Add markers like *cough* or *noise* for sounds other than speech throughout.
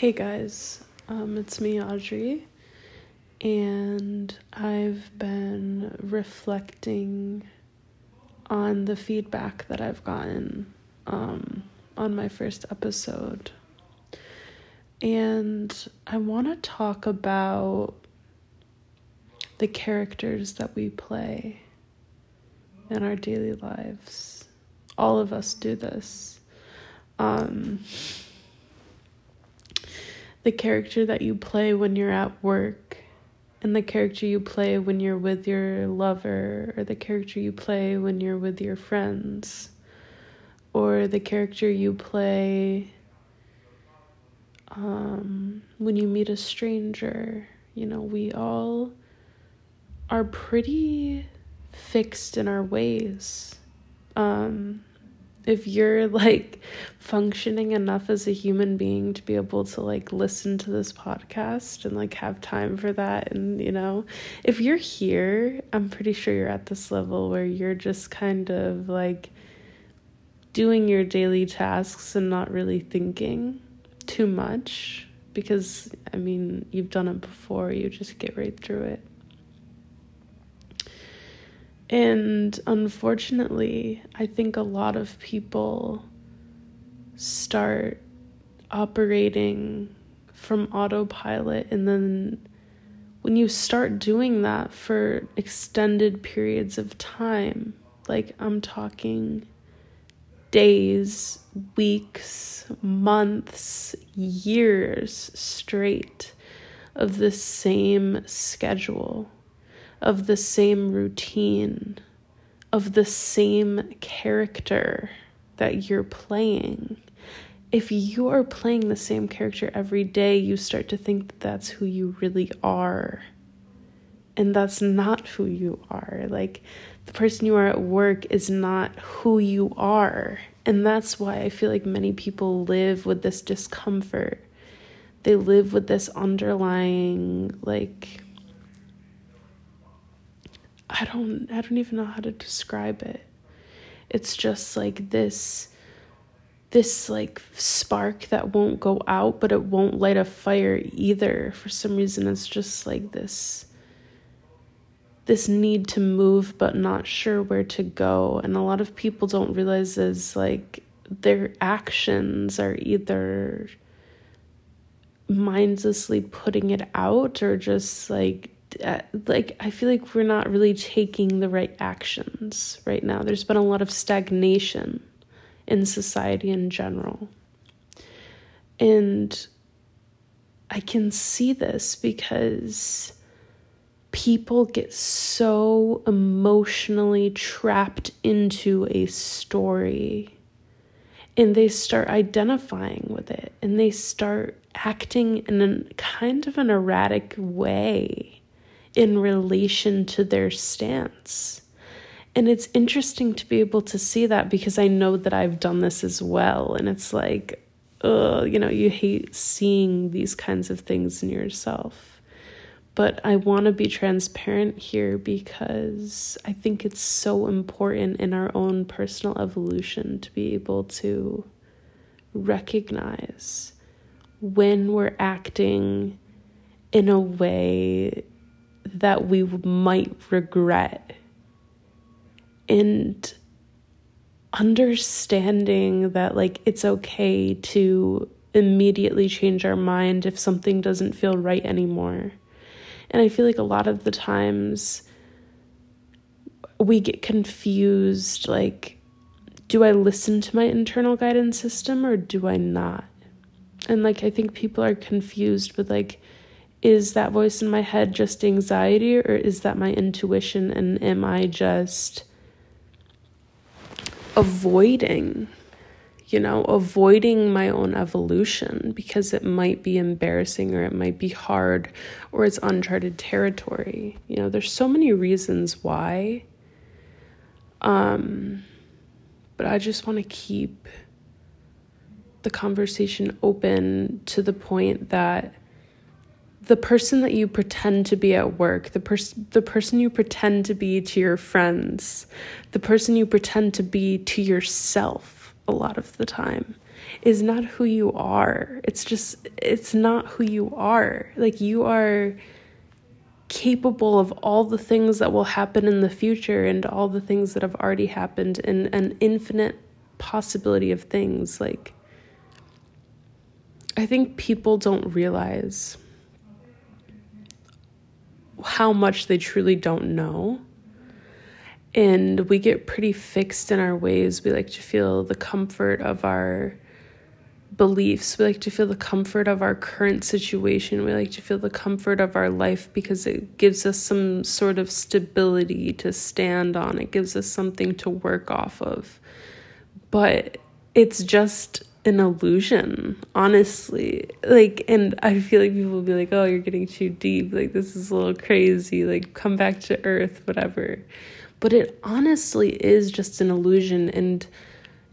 Hey guys, um, it's me, Audrey, and I've been reflecting on the feedback that I've gotten um, on my first episode. And I want to talk about the characters that we play in our daily lives. All of us do this. Um, the character that you play when you're at work and the character you play when you're with your lover or the character you play when you're with your friends or the character you play um, when you meet a stranger. You know we all are pretty fixed in our ways. Um, if you're like functioning enough as a human being to be able to like listen to this podcast and like have time for that and you know if you're here i'm pretty sure you're at this level where you're just kind of like doing your daily tasks and not really thinking too much because i mean you've done it before you just get right through it and unfortunately, I think a lot of people start operating from autopilot. And then when you start doing that for extended periods of time, like I'm talking days, weeks, months, years straight of the same schedule of the same routine, of the same character that you're playing. If you are playing the same character every day, you start to think that that's who you really are. And that's not who you are. Like, the person you are at work is not who you are. And that's why I feel like many people live with this discomfort. They live with this underlying, like, I don't I don't even know how to describe it. It's just like this this like spark that won't go out but it won't light a fire either. For some reason it's just like this this need to move but not sure where to go and a lot of people don't realize is like their actions are either mindlessly putting it out or just like Uh, like I feel like we're not really taking the right actions right now. There's been a lot of stagnation in society in general. And I can see this because people get so emotionally trapped into a story and they start identifying with it and they start acting in a kind of an erratic way in relation to their stance. And it's interesting to be able to see that because I know that I've done this as well. And it's like, ugh, you know, you hate seeing these kinds of things in yourself. But I want to be transparent here because I think it's so important in our own personal evolution to be able to recognize when we're acting in a way that we might regret. And understanding that, like, it's okay to immediately change our mind if something doesn't feel right anymore. And I feel like a lot of the times we get confused like, do I listen to my internal guidance system or do I not? And like, I think people are confused with like, is that voice in my head just anxiety or is that my intuition and am I just avoiding you know avoiding my own evolution because it might be embarrassing or it might be hard or it's uncharted territory? You know there's so many reasons why. Um but I just want to keep the conversation open to the point that the person that you pretend to be at work, the person the person you pretend to be to your friends, the person you pretend to be to yourself a lot of the time is not who you are. It's just, it's not who you are. Like, you are capable of all the things that will happen in the future and all the things that have already happened and an infinite possibility of things. Like, I think people don't realize how much they truly don't know. And we get pretty fixed in our ways. We like to feel the comfort of our beliefs. We like to feel the comfort of our current situation. We like to feel the comfort of our life because it gives us some sort of stability to stand on. It gives us something to work off of. But it's just an illusion, honestly. Like, and I feel like people will be like, oh, you're getting too deep. Like, this is a little crazy. Like, come back to earth, whatever. But it honestly is just an illusion. And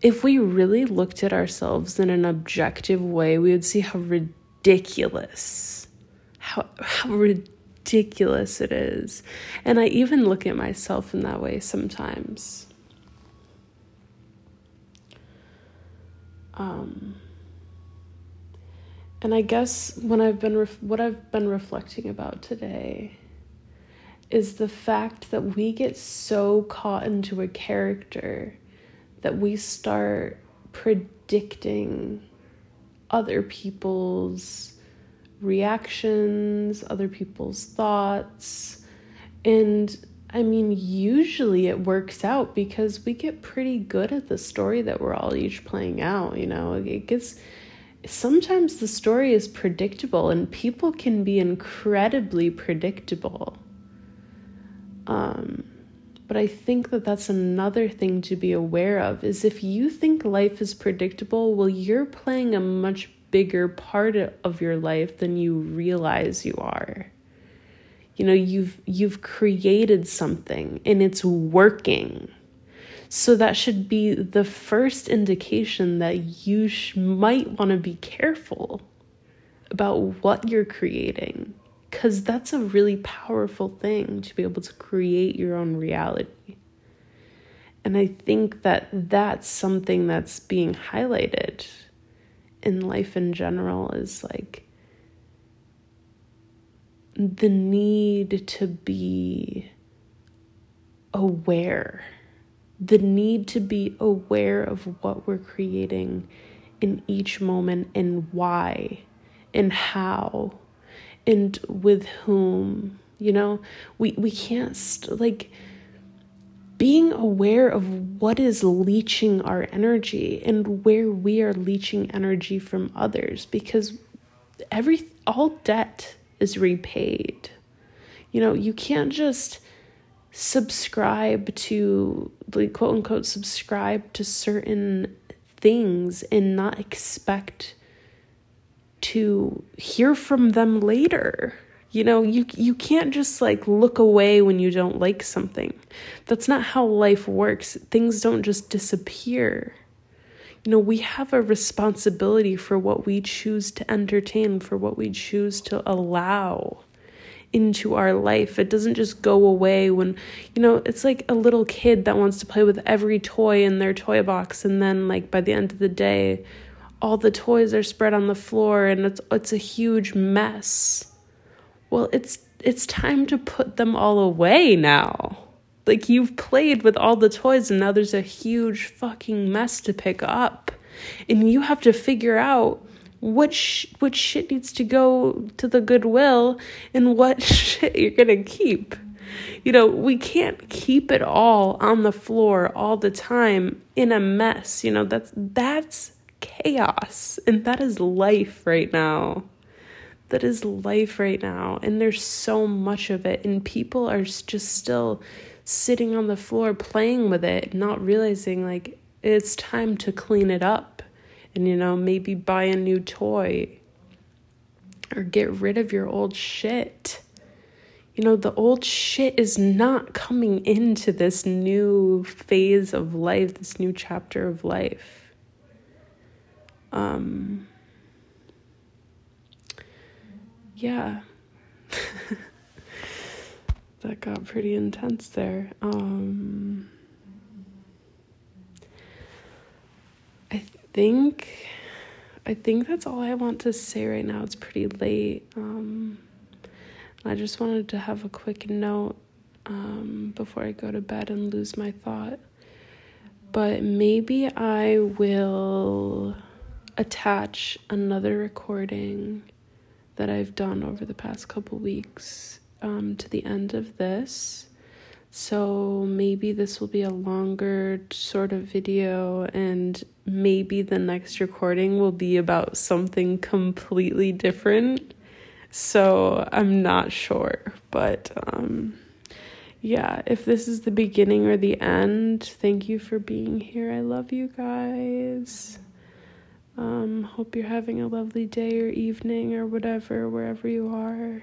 if we really looked at ourselves in an objective way, we would see how ridiculous, how, how ridiculous it is. And I even look at myself in that way sometimes. Um, and I guess when I've been ref- what I've been reflecting about today is the fact that we get so caught into a character that we start predicting other people's reactions, other people's thoughts. And I mean, usually it works out because we get pretty good at the story that we're all each playing out, you know. It gets sometimes the story is predictable and people can be incredibly predictable. Um but I think that that's another thing to be aware of is if you think life is predictable, well, you're playing a much bigger part of your life than you realize you are. You know, you've you've created something and it's working. So that should be the first indication that you sh- might want to be careful about what you're creating because that's a really powerful thing to be able to create your own reality. And I think that that's something that's being highlighted in life in general is like the need to be aware, the need to be aware of what we're creating in each moment and why and how and with whom you know? We we can't st- like being aware of what is leeching our energy and where we are leeching energy from others because every all debt is repaid you know you can't just subscribe to like quote unquote subscribe to certain things and not expect to hear from them later. You know, you you can't just like look away when you don't like something. That's not how life works. Things don't just disappear. You know, we have a responsibility for what we choose to entertain, for what we choose to allow into our life. It doesn't just go away when, you know, it's like a little kid that wants to play with every toy in their toy box and then like by the end of the day all the toys are spread on the floor and it's it's a huge mess. Well, it's it's time to put them all away now. Like you've played with all the toys and now there's a huge fucking mess to pick up. And you have to figure out what sh- what shit needs to go to the goodwill and what *laughs* shit you're going to keep. You know, we can't keep it all on the floor all the time in a mess. You know, that's that's chaos. And that is life right now. That is life right now. And there's so much of it. And people are just still sitting on the floor playing with it, not realizing like it's time to clean it up and, you know, maybe buy a new toy or get rid of your old shit. You know, the old shit is not coming into this new phase of life, this new chapter of life. Um, yeah. *laughs* that got pretty intense there. Um, I th- think I think that's all I want to say right now. It's pretty late. Um, I just wanted to have a quick note um, before I go to bed and lose my thought. But maybe I will attach another recording that I've done over the past couple weeks um, to the end of this. So maybe this will be a longer sort of video, and maybe the next recording will be about something completely different. So I'm not sure, but um, yeah, if this is the beginning or the end, thank you for being here. I love you guys. Um, hope you're having a lovely day or evening or whatever, wherever you are.